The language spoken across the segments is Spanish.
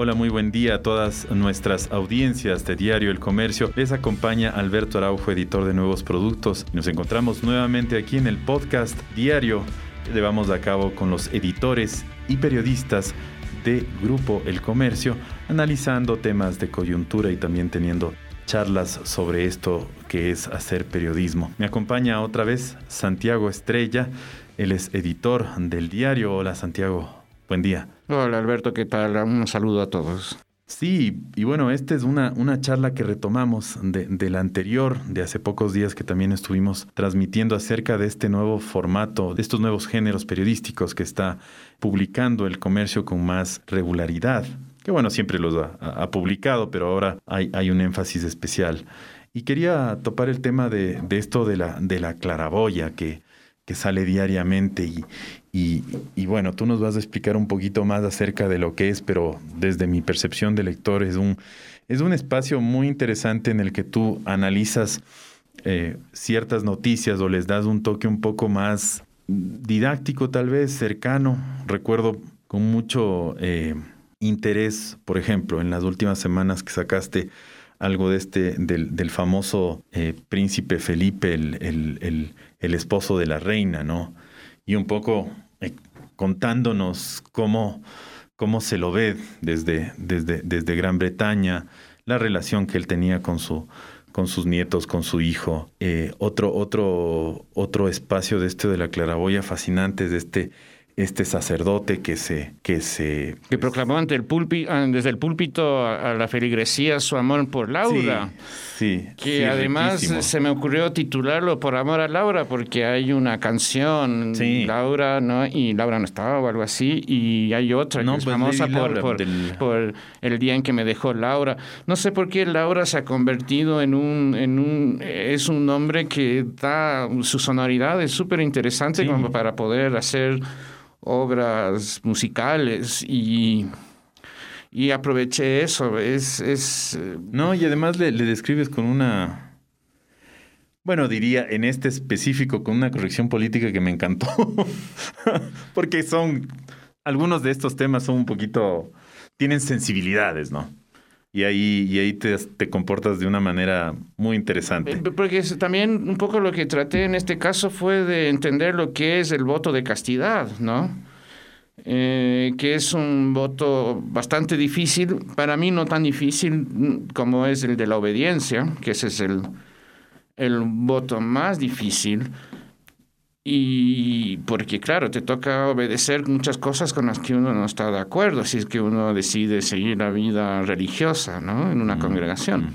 Hola, muy buen día a todas nuestras audiencias de Diario El Comercio. Les acompaña Alberto Araujo, editor de Nuevos Productos. Nos encontramos nuevamente aquí en el podcast Diario que llevamos a cabo con los editores y periodistas de Grupo El Comercio, analizando temas de coyuntura y también teniendo charlas sobre esto que es hacer periodismo. Me acompaña otra vez Santiago Estrella, él es editor del diario. Hola Santiago, buen día. Hola Alberto, ¿qué tal? Un saludo a todos. Sí, y bueno, esta es una, una charla que retomamos de, la anterior, de hace pocos días que también estuvimos transmitiendo acerca de este nuevo formato, de estos nuevos géneros periodísticos que está publicando el comercio con más regularidad, que bueno, siempre los ha, publicado, pero ahora hay, hay, un énfasis especial. Y quería topar el tema de, de esto de la, de la claraboya que, que sale diariamente y, y, bueno, tú nos vas a explicar un poquito más acerca de lo que es, pero desde mi percepción de lector es un, es un espacio muy interesante en el que tú analizas eh, ciertas noticias o les das un toque un poco más didáctico tal vez, cercano. Recuerdo con mucho eh, interés, por ejemplo, en las últimas semanas que sacaste algo de este, del, famoso eh, príncipe Felipe, el, el, el esposo de la reina, ¿no? y un poco eh, contándonos cómo, cómo se lo ve desde, desde, desde Gran Bretaña, la relación que él tenía con su con sus nietos, con su hijo. Eh, otro, otro, otro espacio de este de la claraboya fascinante, de este este sacerdote que se... Que, se, que proclamó ante el ah, desde el púlpito a, la feligresía su amor por Laura. Sí, Que además se me ocurrió titularlo por amor a Laura porque hay una canción, Laura, ¿no? Y Laura no estaba o algo así, y hay otra que es pues, famosa por, por, el día en que me dejó Laura. No sé por qué Laura se ha convertido en un... En un es un nombre que da su sonoridad, es súper interesante como para poder hacer obras musicales y, y aproveché eso. Es, es... No, y además le, le describes con una, bueno, diría en este específico con una corrección política que me encantó, porque son, algunos de estos temas son un poquito, tienen sensibilidades, ¿no? Y ahí, y ahí te, te, comportas de una manera muy interesante. Eh, porque también un poco lo que traté en este caso fue de entender lo que es el voto de castidad, ¿no? Eh, que es un voto bastante difícil, para mí no tan difícil como es el de la obediencia, que ese es el, el voto más difícil, y porque, claro, te toca obedecer muchas cosas con las que uno no está de acuerdo, si es que uno decide seguir la vida religiosa, ¿no? En una mm, congregación.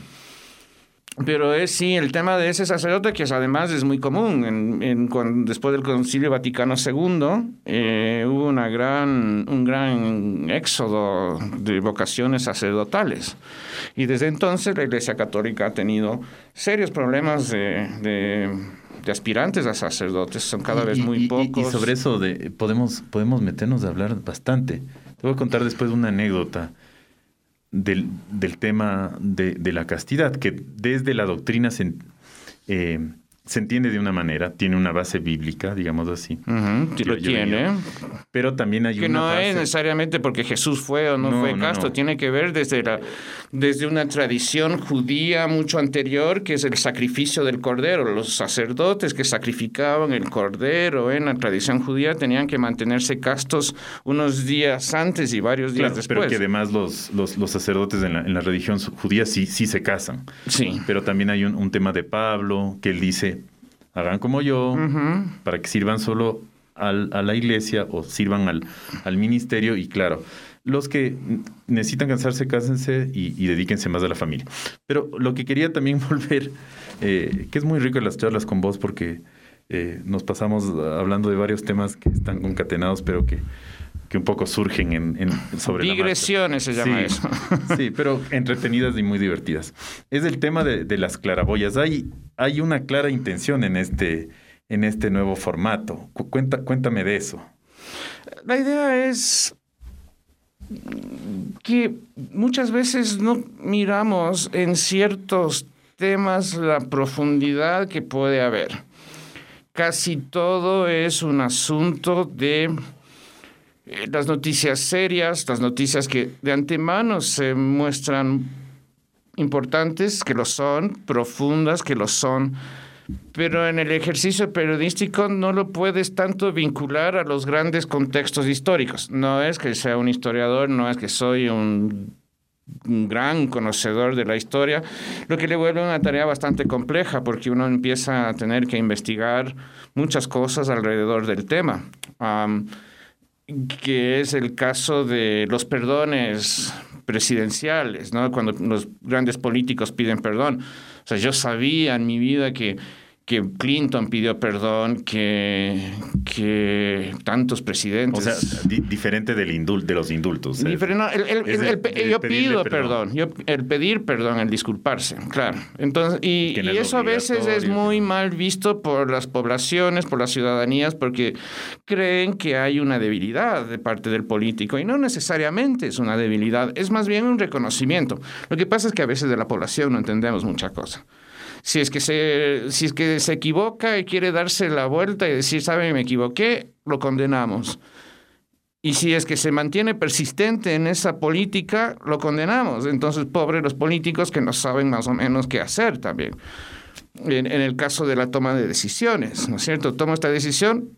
Pero es sí el tema de ese sacerdote, que es, además es muy común. En, en, después del Concilio Vaticano II eh, hubo una gran, un gran éxodo de vocaciones sacerdotales. Y desde entonces la Iglesia Católica ha tenido serios problemas de de aspirantes a sacerdotes, son cada vez muy pocos. Y, sobre eso de, podemos, podemos meternos a hablar bastante. Te voy a contar después una anécdota del, del tema de, de, la castidad, que desde la doctrina se, eh, se entiende de una manera, tiene una base bíblica, digamos así. lo tiene. pero también hay que no es necesariamente porque Jesús fue o no, fue casto, tiene que ver desde, la, desde una tradición judía mucho anterior, que es el sacrificio del cordero. Los sacerdotes que sacrificaban el cordero en la tradición judía tenían que mantenerse castos unos días antes y varios días después. Pero que además los, los, los sacerdotes en la, en la, religión judía sí, sí se casan. Sí. Pero también hay un, un tema de Pablo que él dice hagan como yo, para que sirvan solo al, a la iglesia o sirvan al, al, ministerio y claro, los que necesitan cansarse, cásense y, y, dedíquense más a la familia. Pero lo que quería también volver, eh, que es muy rico en las charlas con vos porque eh, nos pasamos hablando de varios temas que están concatenados, pero que que un poco surgen en, en sobre Digresiones se llama eso. sí, pero entretenidas y muy divertidas. Es el tema de, de, las claraboyas. Hay, hay una clara intención en este, en este nuevo formato. Cuenta, cuéntame de eso. La idea es que muchas veces no miramos en ciertos temas la profundidad que puede haber. Casi todo es un asunto de eh, las noticias serias, las noticias que de antemano se muestran importantes, que lo son, profundas, que lo son, pero en el ejercicio periodístico no lo puedes tanto vincular a los grandes contextos históricos. No es que sea un historiador, no es que soy un, un gran conocedor de la historia, lo que le vuelve una tarea bastante compleja porque uno empieza a tener que investigar muchas cosas alrededor del tema que es el caso de los perdones presidenciales, ¿no? Cuando los grandes políticos piden perdón. O sea, yo sabía en mi vida que que Clinton pidió perdón, que, que tantos presidentes... O sea, diferente del de los indultos. ¿eh? yo pido perdón. yo, el pedir perdón, el disculparse, claro. Entonces, y, y eso a veces es muy mal visto por las poblaciones, por las ciudadanías, porque creen que hay una debilidad de parte del político y no necesariamente es una debilidad, es más bien un reconocimiento. Lo que pasa es que a veces de la población no entendemos mucha cosa si es que se, si es que se equivoca y quiere darse la vuelta y decir, sabe, me equivoqué, lo condenamos. Y si es que se mantiene persistente en esa política, lo condenamos. Entonces, pobres los políticos que no saben más o menos qué hacer también. En, en, el caso de la toma de decisiones, ¿no es cierto? Tomo esta decisión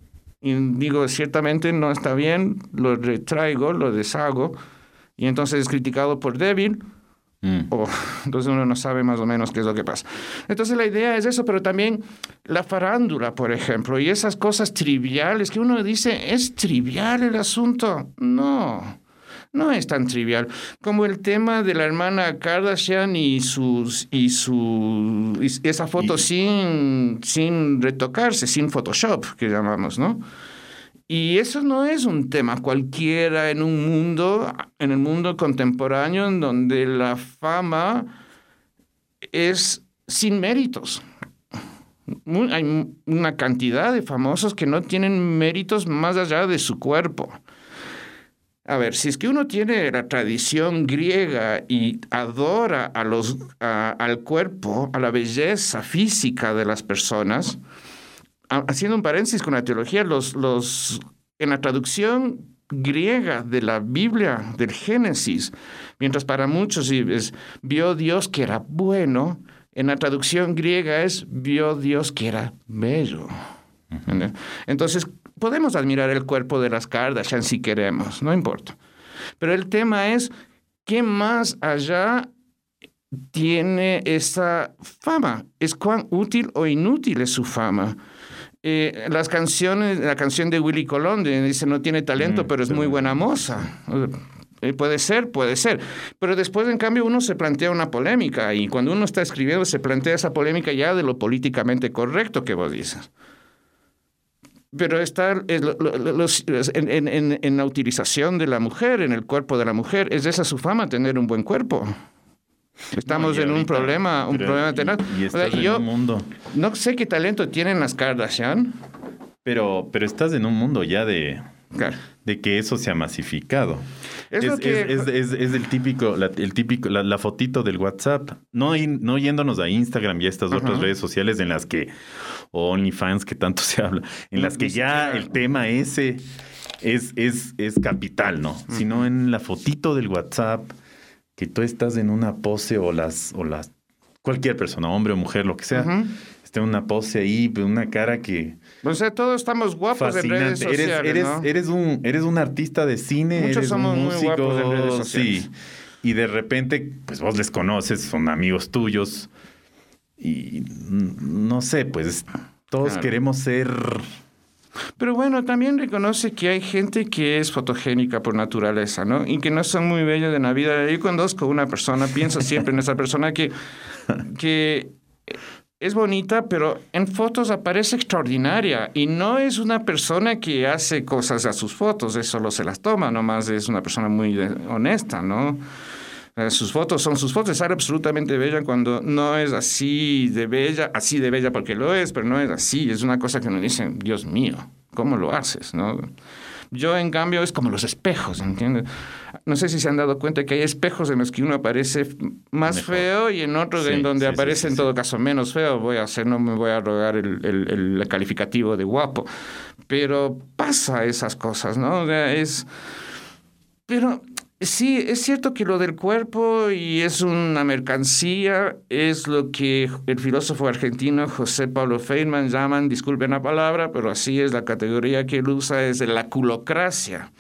y digo, ciertamente no está bien, lo retraigo, lo deshago, y entonces es criticado por débil, Mm. O, entonces uno no sabe más o menos qué es lo que pasa. Entonces la idea es eso, pero también la farándula, por ejemplo, y esas cosas triviales que uno dice, ¿es trivial el asunto? No. No es tan trivial como el tema de la hermana Kardashian y sus y su esa foto sin sin retocarse, sin Photoshop que llamamos, ¿no? Y eso no es un tema cualquiera en un mundo, en el mundo contemporáneo, en donde la fama es sin méritos. Hay una cantidad de famosos que no tienen méritos más allá de su cuerpo. A ver, si es que uno tiene la tradición griega y adora a los, al cuerpo, a la belleza física de las personas, haciendo un paréntesis con la teología, los, los, en la traducción griega de la Biblia, del Génesis, mientras para muchos es vio Dios que era bueno, en la traducción griega es vio Dios que era bello. Entonces, podemos admirar el cuerpo de las Kardashian si queremos, no importa. Pero el tema es, ¿qué más allá tiene esa fama? ¿Es cuán útil o inútil es su fama? Eh, las canciones, la canción de Willy Colón dice no tiene talento, mm, pero es muy buena moza. Eh, puede ser, puede ser. Pero después, en cambio, uno se plantea una polémica y cuando uno está escribiendo se plantea esa polémica ya de lo políticamente correcto que vos dices. Pero está en, en, la utilización de la mujer, en el cuerpo de la mujer, es esa su fama, tener un buen cuerpo. Estamos en un problema, un problema tenaz. Y, yo mundo. No sé qué talento tienen las Kardashian. Pero, pero estás en un mundo ya de, de que eso se ha masificado. Es, es, el típico, la, el típico, la, fotito del WhatsApp. No, no yéndonos a Instagram y a estas otras redes sociales en las que, o OnlyFans que tanto se habla, en las que ya el tema ese es, es, es capital, ¿no? Sino en la fotito del WhatsApp que tú estás en una pose o las, o las, cualquier persona, hombre o mujer, lo que sea, esté en una pose ahí, una cara que... O sea, todos estamos guapos en redes sociales, eres, eres, eres, un, eres un artista de cine, Muchos eres somos un músico, muy guapos en redes sociales. Sí. Y de repente, pues vos les conoces, son amigos tuyos. Y no sé, pues todos queremos ser pero bueno, también reconoce que hay gente que es fotogénica por naturaleza, ¿no? Y que no son muy bellas de la vida. Yo conozco una persona, pienso siempre en esa persona que, que es bonita, pero en fotos aparece extraordinaria y no es una persona que hace cosas a sus fotos, eso solo se las toma, nomás es una persona muy honesta, ¿no? Eh, sus fotos son sus fotos, es absolutamente bella cuando no es así de bella, así de bella porque lo es, pero no es así, es una cosa que nos dicen, Dios mío, ¿Cómo lo haces? ¿no? Yo, en cambio, es como los espejos, ¿entiendes? No sé si se han dado cuenta que hay espejos en los que uno aparece más feo y en otros en donde aparece en todo caso menos feo. Voy a hacer, no me voy a rogar el, el, calificativo de guapo. Pero pasa esas cosas, ¿no? es... Pero Sí, es cierto que lo del cuerpo y es una mercancía, es lo que el filósofo argentino José Pablo Feynman llaman, disculpen la palabra, pero así es la categoría que él usa, es de la culocracia.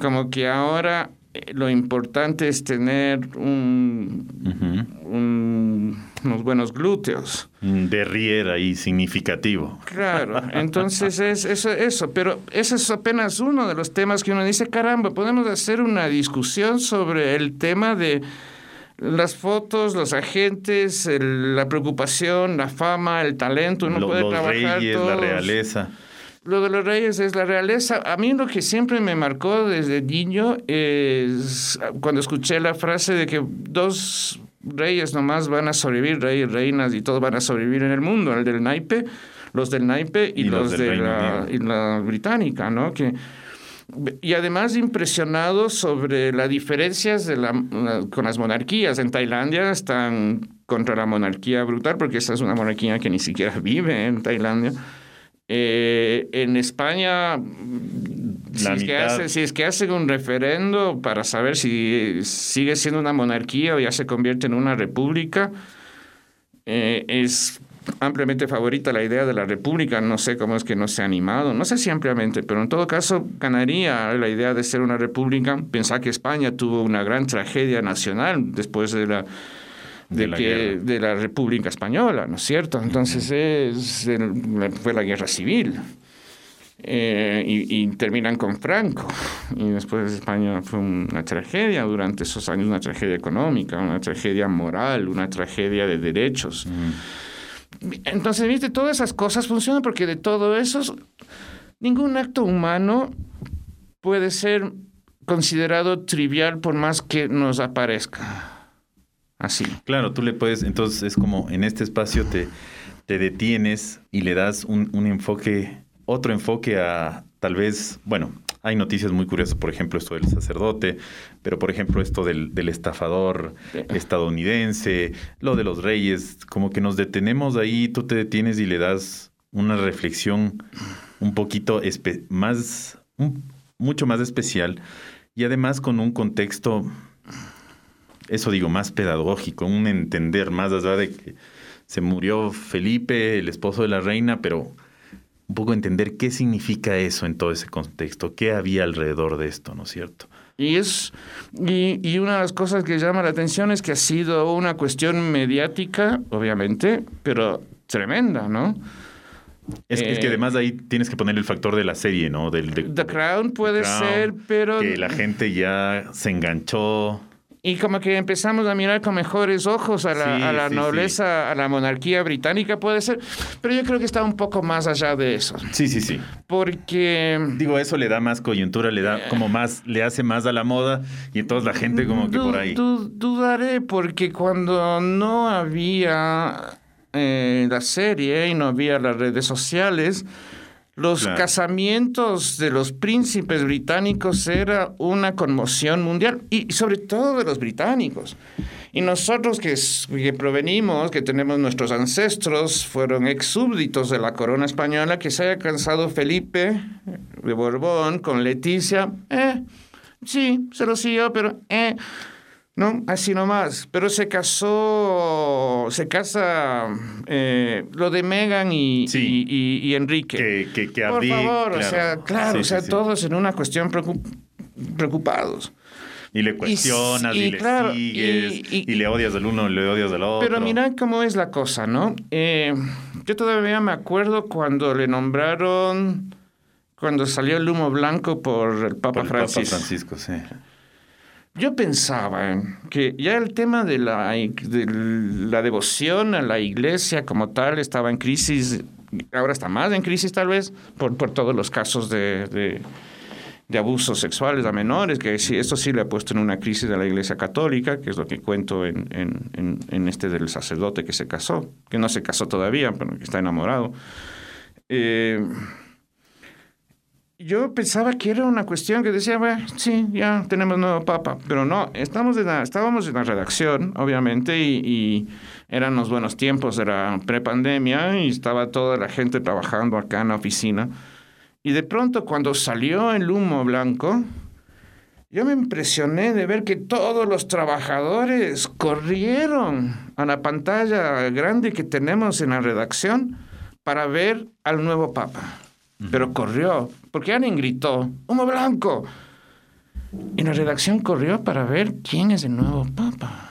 Como que ahora lo importante es tener un, unos buenos glúteos. Un derrier ahí significativo. Claro, entonces es eso, eso, pero ese es apenas uno de los temas que uno dice, caramba, podemos hacer una discusión sobre el tema de las fotos, los agentes, la preocupación, la fama, el talento, uno puede los trabajar reyes, la realeza. Lo de los reyes es la realeza. A mí lo que siempre me marcó desde niño es cuando escuché la frase de que dos reyes nomás van a sobrevivir, reyes, reinas y todos van a sobrevivir en el mundo, el del naipe, los del naipe y, los, de la, y la británica, ¿no? Que, y además impresionado sobre las diferencias de la, con las monarquías. En Tailandia están contra la monarquía brutal, porque esa es una monarquía que ni siquiera vive en Tailandia. Eh, en España, si es, que hace, si es, que hacen un referendo para saber si sigue siendo una monarquía o ya se convierte en una república, eh, es ampliamente favorita la idea de la república. No sé cómo es que no se ha animado, no sé si ampliamente, pero en todo caso ganaría la idea de ser una república. Pensar que España tuvo una gran tragedia nacional después de la de, la que, de la República Española, ¿no es cierto? Entonces es, fue la guerra civil. Eh, y, terminan con Franco. Y después España fue una tragedia durante esos años, una tragedia económica, una tragedia moral, una tragedia de derechos. Entonces, viste, todas esas cosas funcionan porque de todo eso, ningún acto humano puede ser considerado trivial por más que nos aparezca. Así. Claro, tú le puedes, entonces es como en este espacio te, te detienes y le das un, enfoque, otro enfoque a tal vez, bueno, hay noticias muy curiosas, por ejemplo, esto del sacerdote, pero por ejemplo esto del, estafador estadounidense, lo de los reyes, como que nos detenemos ahí, tú te detienes y le das una reflexión un poquito más, mucho más especial y además con un contexto eso digo, más pedagógico, un entender más allá de que se murió Felipe, el esposo de la reina, pero un poco entender qué significa eso en todo ese contexto, qué había alrededor de esto, ¿no es cierto? Y es y, y, una de las cosas que llama la atención es que ha sido una cuestión mediática, obviamente, pero tremenda, ¿no? Es, que eh, además ahí tienes que poner el factor de la serie, ¿no? Del, The Crown puede ser, pero... Que la gente ya se enganchó y como que empezamos a mirar con mejores ojos a la, nobleza, a la monarquía británica, puede ser. Pero yo creo que está un poco más allá de eso. Sí, sí, sí. Porque. Digo, eso le da más coyuntura, le da como más, le hace más a la moda y entonces la gente como que por ahí. dudaré, porque cuando no había eh, la serie y no había las redes sociales los casamientos de los príncipes británicos era una conmoción mundial y sobre todo de los británicos. Y nosotros que, que, provenimos, que tenemos nuestros ancestros, fueron ex súbditos de la corona española, que se haya cansado Felipe de Borbón con Leticia, eh, sí, se lo siguió, pero eh, no, así nomás. Pero se casó, se casa eh, lo de Megan y, y, Enrique. Que, que, Por favor, o sea, claro, o sea, todos en una cuestión preocupados. Y le cuestionas y, le sigues y, le odias del uno y le odias del otro. Pero mira cómo es la cosa, ¿no? Eh, yo todavía me acuerdo cuando le nombraron, cuando salió el humo blanco por el Papa Francisco. Papa Francisco, sí. Yo pensaba que ya el tema de la, de la devoción a la iglesia como tal estaba en crisis, ahora está más en crisis tal vez, por, por todos los casos de, de, abusos sexuales a menores, que sí, esto sí le ha puesto en una crisis a la iglesia católica, que es lo que cuento en, en, en, este del sacerdote que se casó, que no se casó todavía, pero que está enamorado. Eh, yo pensaba que era una cuestión que decía, bueno, sí, ya tenemos nuevo papa, pero no, estamos en la, estábamos en la redacción, obviamente, y, eran los buenos tiempos, era prepandemia y estaba toda la gente trabajando acá en la oficina. Y de pronto cuando salió el humo blanco, yo me impresioné de ver que todos los trabajadores corrieron a la pantalla grande que tenemos en la redacción para ver al nuevo papa. Pero corrió, porque alguien gritó, humo blanco. Y la redacción corrió para ver quién es el nuevo papa.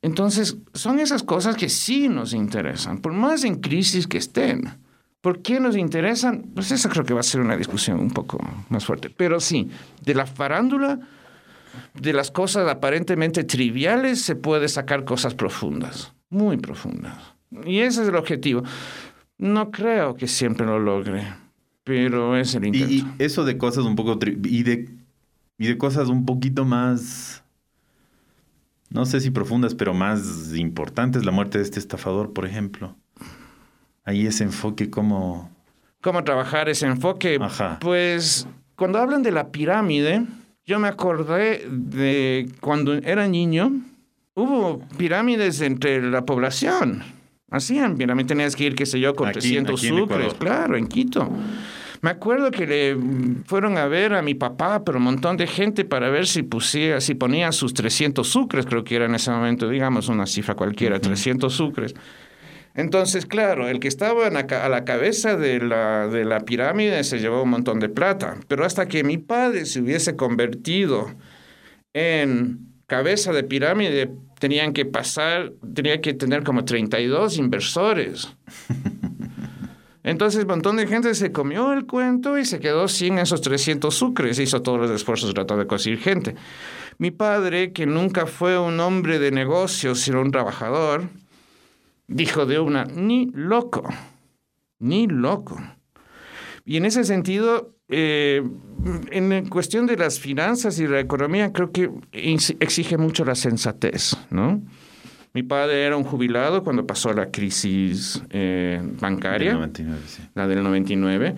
Entonces, son esas cosas que sí nos interesan, por más en crisis que estén. ¿Por qué nos interesan? Pues eso creo que va a ser una discusión un poco más fuerte. Pero sí, de la farándula, de las cosas aparentemente triviales, se puede sacar cosas profundas, muy profundas. Y ese es el objetivo. No creo que siempre lo logre, pero es el intento. Y, eso de cosas un poco... Y de, y de cosas un poquito más... No sé si profundas, pero más importantes. La muerte de este estafador, por ejemplo ahí ese enfoque, ¿cómo...? ¿Cómo trabajar ese enfoque? Ajá. Pues cuando hablan de la pirámide, yo me acordé de cuando era niño, hubo pirámides entre la población. Hacían pirámides, tenías que ir, qué sé yo, con Aquí- 300 aquí en sucres, claro, en Quito. Me acuerdo que le fueron a ver a mi papá, pero un montón de gente para ver si, pusía, si ponía sus 300 sucres, creo que era en ese momento, digamos, una cifra cualquiera, 300 sucres. Entonces, claro, el que estaba a la cabeza de la, de la pirámide se llevó un montón de plata, pero hasta que mi padre se hubiese convertido en cabeza de pirámide, tenían que pasar, tenía que tener como 32 inversores. Entonces, un montón de gente se comió el cuento y se quedó sin esos 300 sucres. Hizo todos los esfuerzos tratando de conseguir gente. Mi padre, que nunca fue un hombre de negocios, sino un trabajador, dijo de una, ni loco, ni loco. Y en ese sentido, eh, en cuestión de las finanzas y la economía, creo que exige mucho la sensatez, ¿no? Mi padre era un jubilado cuando pasó la crisis eh, bancaria Del 99, sí. la del 99.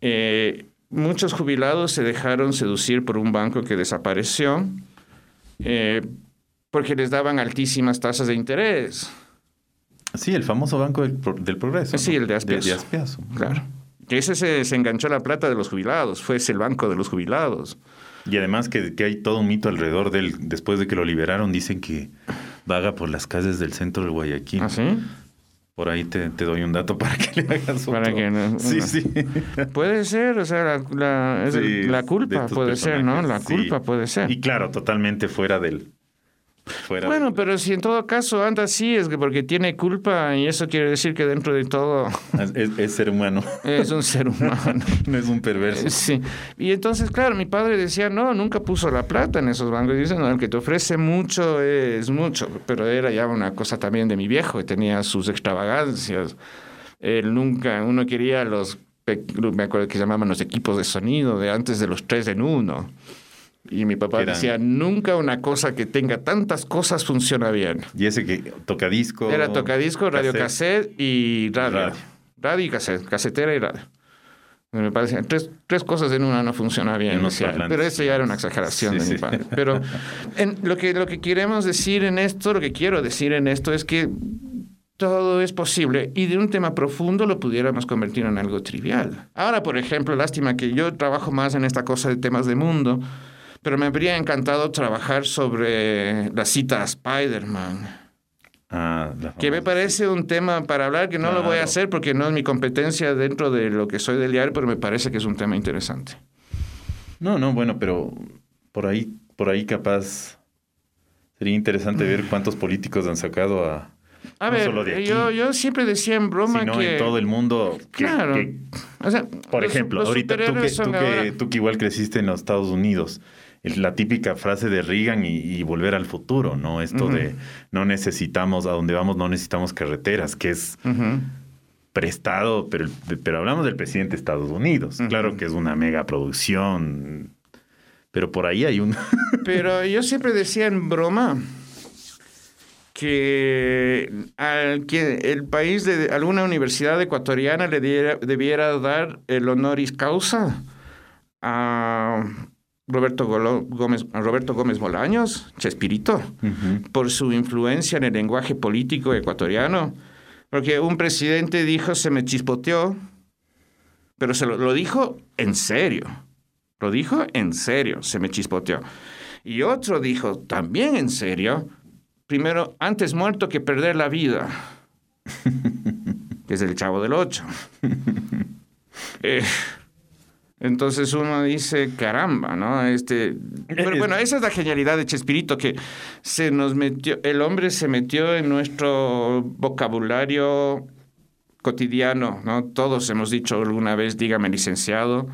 Eh, muchos jubilados se dejaron seducir por un banco que desapareció eh, porque les daban altísimas tasas de interés. Sí, el famoso Banco del, Pro- del Progreso. Sí, ¿no? el de Aspiazo. Aspiazo. Claro. Que ese se, se enganchó la plata de los jubilados, fue ese el banco de los jubilados. Y además que, que hay todo un mito alrededor de él. Después de que lo liberaron, dicen que vaga por las calles del centro del Guayaquil. ¿Ah, sí? Por ahí te, te doy un dato para que le hagas Para otro. que no- Sí, sí. Puede ser, o sea, la, la- Sí, culpa puede ser, ¿no? La sí. culpa puede ser. Y claro, totalmente fuera del... Fuera Bueno, pero si en todo caso anda así, es que porque tiene culpa y eso quiere decir que dentro de todo Es, es ser humano, es un ser humano. no es un perverso. Sí. Y entonces, claro, mi padre decía, no, nunca puso la plata en esos bancos. Y dice, no, el que te ofrece mucho es mucho. Pero era ya una cosa también de mi viejo, que tenía sus extravagancias. Él nunca, uno quería los, me acuerdo que llamaban los equipos de sonido de antes de los tres en uno. Y mi papá decía, nunca una cosa que tenga tantas cosas funciona bien. Y ese que tocadisco... Era tocadisco, radio cassette. cassette y radio. Radio. Radio, y cassette, casetera y radio. Me parece, tres, tres cosas en una no funciona bien. Decía pero eso ya era una exageración Sí, de mi sí. padre. Pero en, lo, que, lo que queremos decir en esto, lo que quiero decir en esto es que todo es posible y de un tema profundo lo pudiéramos convertir en algo trivial. Ahora, por ejemplo, lástima que yo trabajo más en esta cosa de temas de mundo, pero me habría encantado trabajar sobre la cita a Spider-Man. Ah, la Que me parece un tema para hablar que no lo voy a hacer porque no es mi competencia dentro de lo que soy del diario, pero me parece que es un tema interesante. No, no, bueno, pero por ahí, por ahí capaz sería interesante ver cuántos políticos han sacado a... A No ver, solo de aquí. yo, yo siempre decía en broma sino que... en todo el mundo. que- Claro. que- o sea, por los- ejemplo, los ahorita tú que, ahora- tú que igual creciste en los Estados Unidos, la típica frase de Reagan y, y volver al futuro, ¿no? Esto de no necesitamos, a donde vamos no necesitamos carreteras, que es prestado, pero, pero hablamos del presidente de Estados Unidos. Claro que es una mega producción, pero por ahí hay un... Pero yo siempre decía en broma que, al que el país de alguna universidad ecuatoriana le diera- debiera dar el honoris causa a Roberto, Gómez, Roberto Gómez Bolaños, Chespirito, por su influencia en el lenguaje político ecuatoriano. Porque un presidente dijo, se me chispoteó, pero se lo, lo dijo en serio. Lo dijo en serio, se me chispoteó. Y otro dijo, también en serio, primero, antes muerto que perder la vida, que es el chavo del ocho. Eh, entonces uno dice, caramba, ¿no? Este, pero bueno, esa es la genialidad de Chespirito, que se nos metió, el hombre se metió en nuestro vocabulario cotidiano, ¿no? Todos hemos dicho alguna vez, dígame licenciado,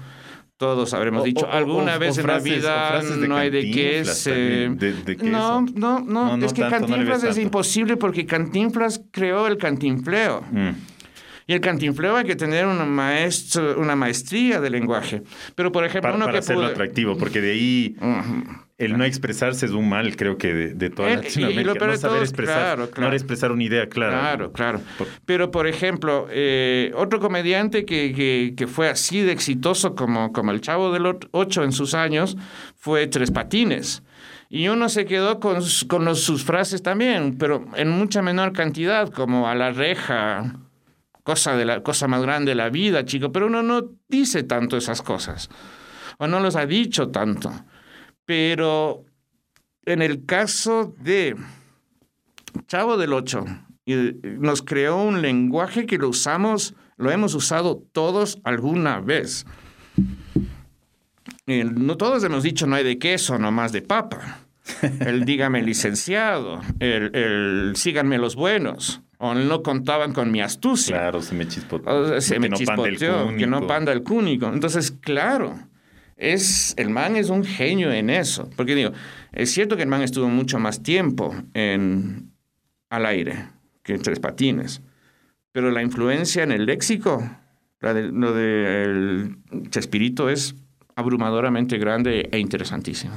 todos habremos dicho alguna vez en la vida no hay de qué se... no, no, no, es que Cantinflas es imposible porque Cantinflas creó el cantinfleo. Mm. Y el cantinfleo hay que tener una, maestro, una maestría de lenguaje. Pero, por ejemplo, para, uno para que hacerlo atractivo, porque de ahí el no expresarse es un mal, creo que, de, de toda Latinoamérica. no saber expresar, no expresar una idea clara. Claro, claro. Pero, por ejemplo, eh, otro comediante que, que, que, fue así de exitoso como, como el Chavo del Ocho en sus años fue Tres Patines. Y uno se quedó con, con sus frases también, pero en mucha menor cantidad, como a la reja, cosa, de la, cosa más grande de la vida, chico, pero uno no dice tanto esas cosas, o no los ha dicho tanto. Pero en el caso de Chavo del Ocho, nos creó un lenguaje que lo usamos, lo hemos usado todos alguna vez. no todos hemos dicho no hay de queso, no más de papa. El dígame licenciado, el, el síganme los buenos o no contaban con mi astucia. Claro, se me chispoteó. se me chispoteó, que no panda el cúnico. Entonces, claro, es, el man es un genio en eso. Porque digo, es cierto que el man estuvo mucho más tiempo en, al aire que en Tres Patines, pero la influencia en el léxico, la de, lo del Chespirito es abrumadoramente grande e interesantísimo.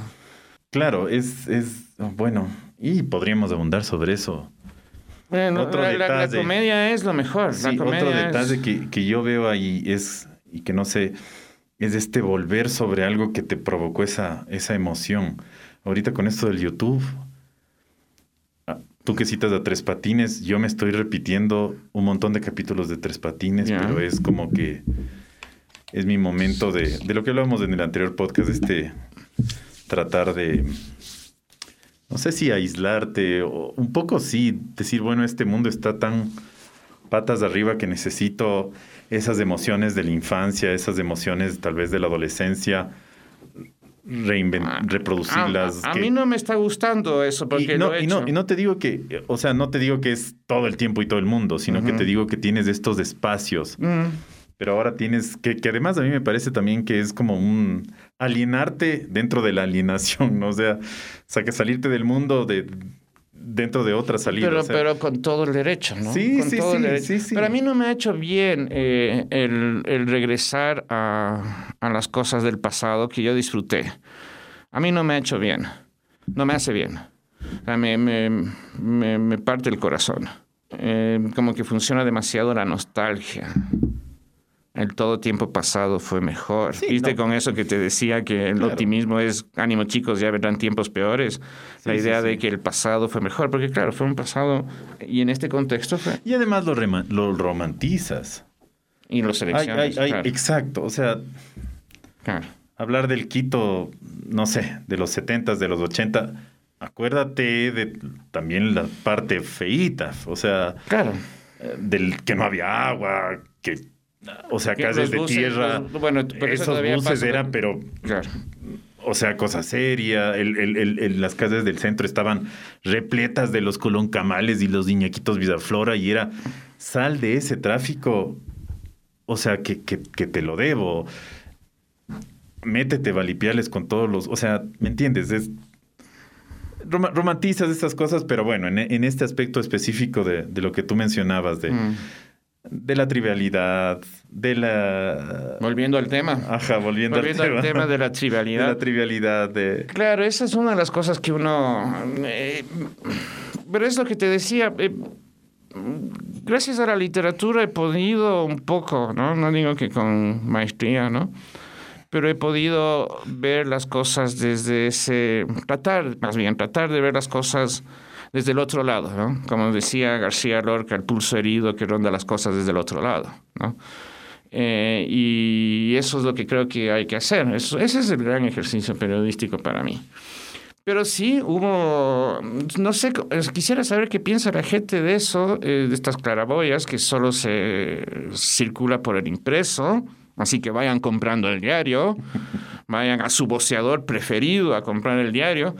Claro, es, es bueno, y podríamos abundar sobre eso bueno, otro la, la, comedia es lo mejor. otro detalle que, que, yo veo ahí es, y que no sé, es este volver sobre algo que te provocó esa, esa emoción. Ahorita con esto del YouTube, ah, tú que citas a Tres Patines, yo me estoy repitiendo un montón de capítulos de Tres Patines, pero es como que es mi momento de, de lo que hablábamos en el anterior podcast, este tratar de no sé si aislarte, o un poco sí, decir, bueno, este mundo está tan patas de arriba que necesito esas emociones de la infancia, esas emociones tal vez de la adolescencia, ah, reproducirlas. A, mí no me está gustando eso porque y no, lo he y, no, y no te digo que, o sea, no te digo que es todo el tiempo y todo el mundo, sino que te digo que tienes estos espacios. Mm. Pero ahora tienes que, que además a mí me parece también que es como un alienarte dentro de la alienación, ¿no? O sea, o sea que salirte del mundo de dentro de otra salida. Pero, pero con todo el derecho, ¿no? Sí, con sí, todo sí, sí, Pero a mí no me ha hecho bien eh, el, el, regresar a, a, las cosas del pasado que yo disfruté. A mí no me ha hecho bien. No me hace bien. O sea, me, me, me, me parte el corazón. Eh, como que funciona demasiado la nostalgia el todo tiempo pasado fue mejor. ¿Viste con eso que te decía que el optimismo es, ánimo chicos, ya vendrán tiempos peores? la idea de que el pasado fue mejor, porque claro, fue un pasado y en este contexto fue... Y además lo, lo romantizas. Y lo seleccionas. Exacto, o sea... Hablar del Quito, no sé, de los 70, de los 80, acuérdate de también la parte feíta, o sea... Claro. Eh, del que no había agua, que o sea, casas de tierra. bueno, esos buses eran, pero. O sea, cosa seria. las casas del centro estaban repletas de los Colón Camales y los Niñaquitos Vidaflora y era sal de ese tráfico. O sea, que, que, te lo debo. Métete valipiales con todos los. O sea, ¿me entiendes? Es, romantizas estas cosas, pero bueno, en, este aspecto específico de, lo que tú mencionabas, de, mm de la trivialidad, de la... Volviendo al tema. Ajá, volviendo, al, tema. de la trivialidad. De la trivialidad de... Claro, esa es una de las cosas que uno... Eh, pero es lo que te decía. Eh, gracias a la literatura he podido un poco, ¿no? No digo que con maestría, ¿no? pero he podido ver las cosas desde ese, tratar, más bien, tratar de ver las cosas desde el otro lado, ¿no? Como decía García Lorca, el pulso herido que ronda las cosas desde el otro lado, ¿no? Eh, y eso es lo que creo que hay que hacer. Eso, ese es el gran ejercicio periodístico para mí. Pero sí hubo, no sé, quisiera saber qué piensa la gente de eso, eh, de estas claraboyas que solo se circula por el impreso. Así que vayan comprando el diario, vayan a su voceador preferido a comprar el diario,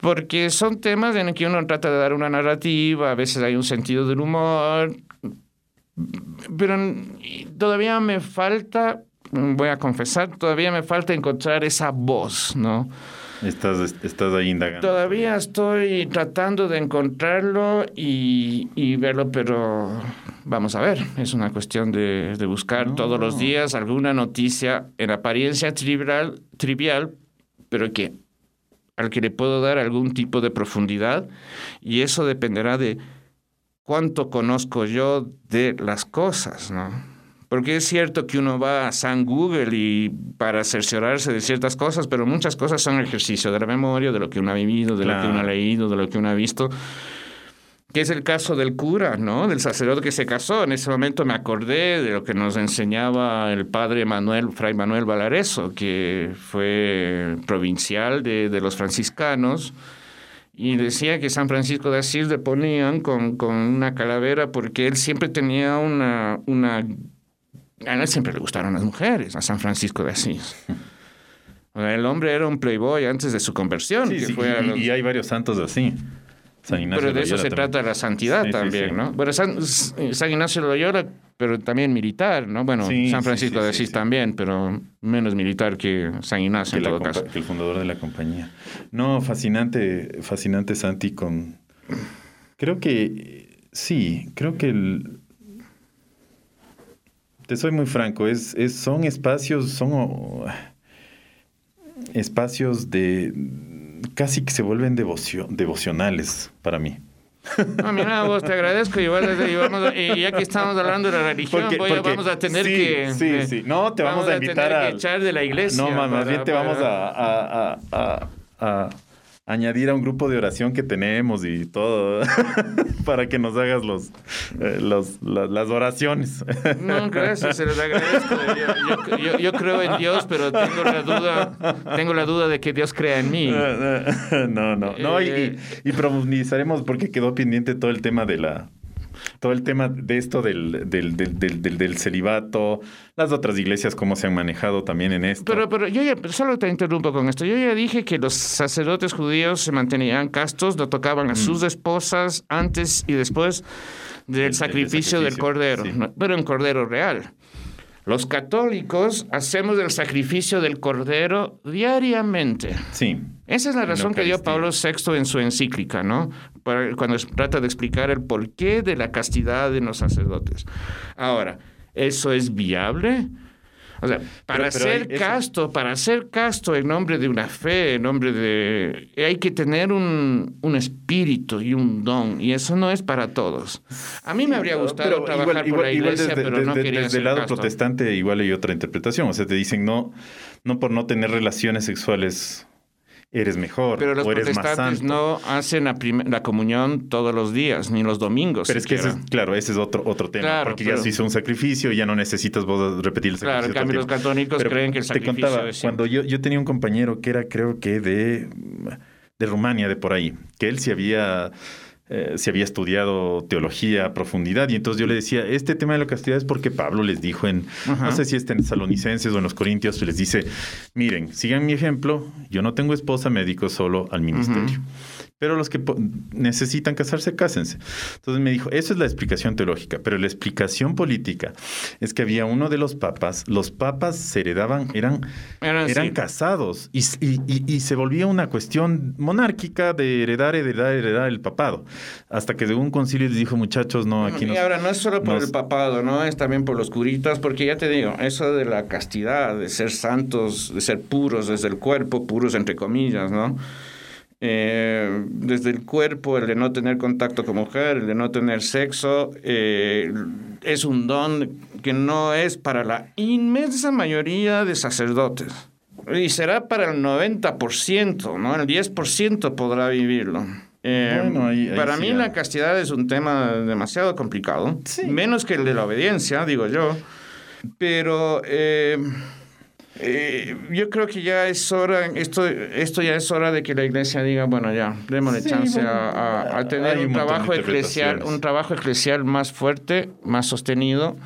porque son temas en los que uno trata de dar una narrativa, a veces hay un sentido del humor, pero todavía me falta, voy a confesar, todavía me falta encontrar esa voz, ¿no? Estás, estás ahí indagando. Todavía estoy tratando de encontrarlo y, y verlo, pero vamos a ver. Es una cuestión de, de buscar todos los días alguna noticia en apariencia trivial, trivial, pero que al que le puedo dar algún tipo de profundidad y eso dependerá de cuánto conozco yo de las cosas, ¿no? Porque es cierto que uno va a San Google y para cerciorarse de ciertas cosas, pero muchas cosas son ejercicio de la memoria, de lo que uno ha vivido, de lo que uno ha leído, de lo que uno ha visto. Que es el caso del cura, ¿no? Del sacerdote que se casó. En ese momento me acordé de lo que nos enseñaba el padre Manuel, Fray Manuel Valareso, que fue provincial de, de los franciscanos y decía que San Francisco de Asís le ponían con, con, una calavera porque él siempre tenía una, una a él siempre le gustaron las mujeres, a San Francisco de Asís. El hombre era un playboy antes de su conversión. Sí, sí, y, y, hay varios santos así. San Ignacio pero de eso se trata la santidad sí, también, ¿no? Bueno, San, San, Ignacio de Loyola, pero también militar, ¿no? Bueno, San Francisco de Asís también, pero menos militar que San Ignacio que en todo caso. Que el fundador de la compañía. No, fascinante, fascinante Santi con... Creo que sí, creo que el, te soy muy franco, es, es, son espacios, son oh, espacios de casi que se vuelven devoción, devocionales para mí. No, mira, vos te agradezco. Igual, y ya que estamos hablando de la religión, porque, voy, porque, vamos a tener sí, que. Sí, eh, sí. No, te vamos, vamos a invitar a. Que echar de la iglesia. No, más, para, bien te para... vamos a, a, a, a añadir a un grupo de oración que tenemos y todo para que nos hagas los, eh, los la, las oraciones. No, gracias, se les agradezco. Yo, yo, yo, creo en Dios, pero tengo la duda, tengo la duda de que Dios crea en mí. No, no, no, eh, y, y, profundizaremos porque quedó pendiente todo el tema de la todo el tema de esto del, del, del, celibato, las otras iglesias cómo se han manejado también en esto. Pero, pero yo ya, solo te interrumpo con esto. Yo ya dije que los sacerdotes judíos se mantenían castos, no tocaban a mm. sus esposas antes y después del sacrificio, sacrificio, del cordero, sí. pero un cordero real. Los católicos hacemos el sacrificio del cordero diariamente. Sí. Esa es la razón que dio Pablo VI en su encíclica, ¿no? Cuando trata de explicar el porqué de la castidad de los sacerdotes. Ahora, ¿eso es viable? O sea, para pero, pero ser casto, para ser casto en nombre de una fe, en nombre de... Hay que tener un, un, espíritu y un don, y eso no es para todos. A mí me habría gustado pero trabajar igual, por igual, la iglesia, desde, pero no quería desde el lado casto. protestante igual hay otra interpretación. O sea, te dicen no, no por no tener relaciones sexuales eres mejor Pero los o eres protestantes más santo. no hacen la, la, comunión todos los días, ni los domingos. Pero es que, ese es, claro, ese es otro, otro tema, claro, porque pero, ya se hizo un sacrificio y ya no necesitas vos repetir el sacrificio. Claro, en cambio los católicos pero creen que el sacrificio te contaba, es cuando yo, yo tenía un compañero que era creo que de, de Rumania, de por ahí, que él se había eh, si había estudiado teología a profundidad. Y entonces yo le decía, este tema de la castidad es porque Pablo les dijo en, Ajá. no sé si es en Salonicenses o en los Corintios, les dice, miren, sigan mi ejemplo, yo no tengo esposa, me dedico solo al ministerio. Pero los que necesitan casarse, cásense. Entonces me dijo, eso es la explicación teológica, pero la explicación política es que había uno de los papas, los papas se heredaban, eran, eran, eran sí. casados y, y, y, y, se volvía una cuestión monárquica de heredar, heredar, heredar el papado. Hasta que de un concilio les dijo, muchachos, no, aquí no. Y ahora no es solo por nos... el papado, ¿no? Es también por los curitas, porque ya te digo, eso de la castidad, de ser santos, de ser puros desde el cuerpo, puros entre comillas, ¿no? Eh, desde el cuerpo, el de no tener contacto con mujer, el de no tener sexo, eh, es un don que no es para la inmensa mayoría de sacerdotes. Y será para el 90%, ¿no? El 10% podrá vivirlo. Eh, para mí la castidad es un tema demasiado complicado, menos que el de la obediencia, digo yo. Pero eh, eh, yo creo que ya es hora, esto, esto ya es hora de que la iglesia diga, bueno, ya, démosle chance a, tener un, trabajo eclesial, un trabajo eclesial más fuerte, más sostenido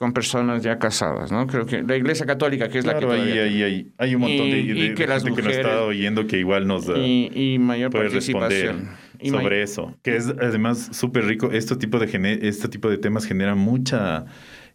con personas ya casadas, ¿no? Creo que la Iglesia Católica, que es la que ahí, ahí, hay un montón de, y, que las mujeres, que nos está oyendo que igual nos y, y mayor participación sobre eso, que es además súper rico. Este tipo de este tipo de temas generan mucha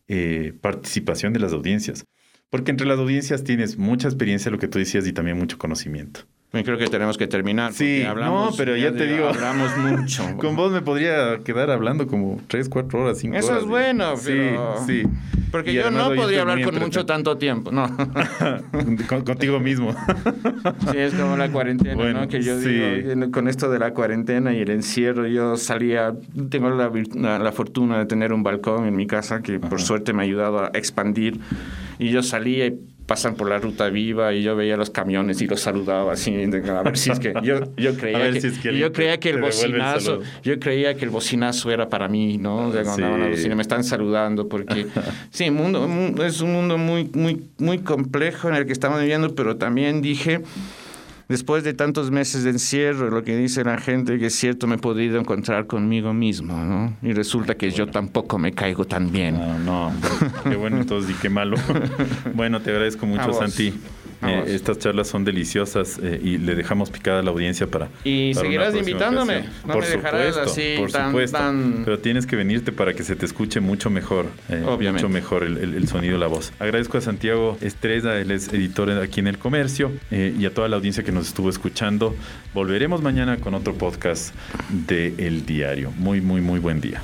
eh, participación de las audiencias, porque entre las audiencias tienes mucha experiencia, lo que tú decías, y también mucho conocimiento. Creo que tenemos que terminar. Sí, hablamos, no, pero ya, te digo. Hablamos mucho. con vos me podría quedar hablando como tres, cuatro horas, cinco Eso horas. Eso es bueno, pero... Sí, sí. Porque yo no podría hablar con mucho tanto tiempo, no. contigo mismo. sí, es como la cuarentena, ¿no? Que yo digo, con esto de la cuarentena y el encierro, yo salía, tengo la, la, fortuna de tener un balcón en mi casa que por suerte me ha ayudado a expandir. Y yo salía y pasan por la ruta viva y yo veía los camiones y los saludaba así a ver si es que yo, yo creía que, yo creía que el bocinazo yo creía que el bocinazo era para mí no me están saludando porque sí mundo es un mundo muy muy muy complejo en el que estamos viviendo pero también dije después de tantos meses de encierro, lo que dice la gente, que es cierto, me he podido encontrar conmigo mismo, ¿no? Y resulta que yo tampoco me caigo tan bien. No, no, qué bueno entonces y qué malo. bueno, te agradezco mucho, Santi. Eh, estas charlas son deliciosas eh, y le dejamos picada a la audiencia para. Y seguirás invitándome. No por me dejarás así por tan, supuesto. Pero tienes que venirte para que se te escuche mucho mejor. Eh, mucho mejor el, el, sonido, la voz. Agradezco a Santiago Estrella, él es editor aquí en El Comercio, y a toda la audiencia que nos estuvo escuchando. Volveremos mañana con otro podcast de El Diario. Muy, muy, muy buen día.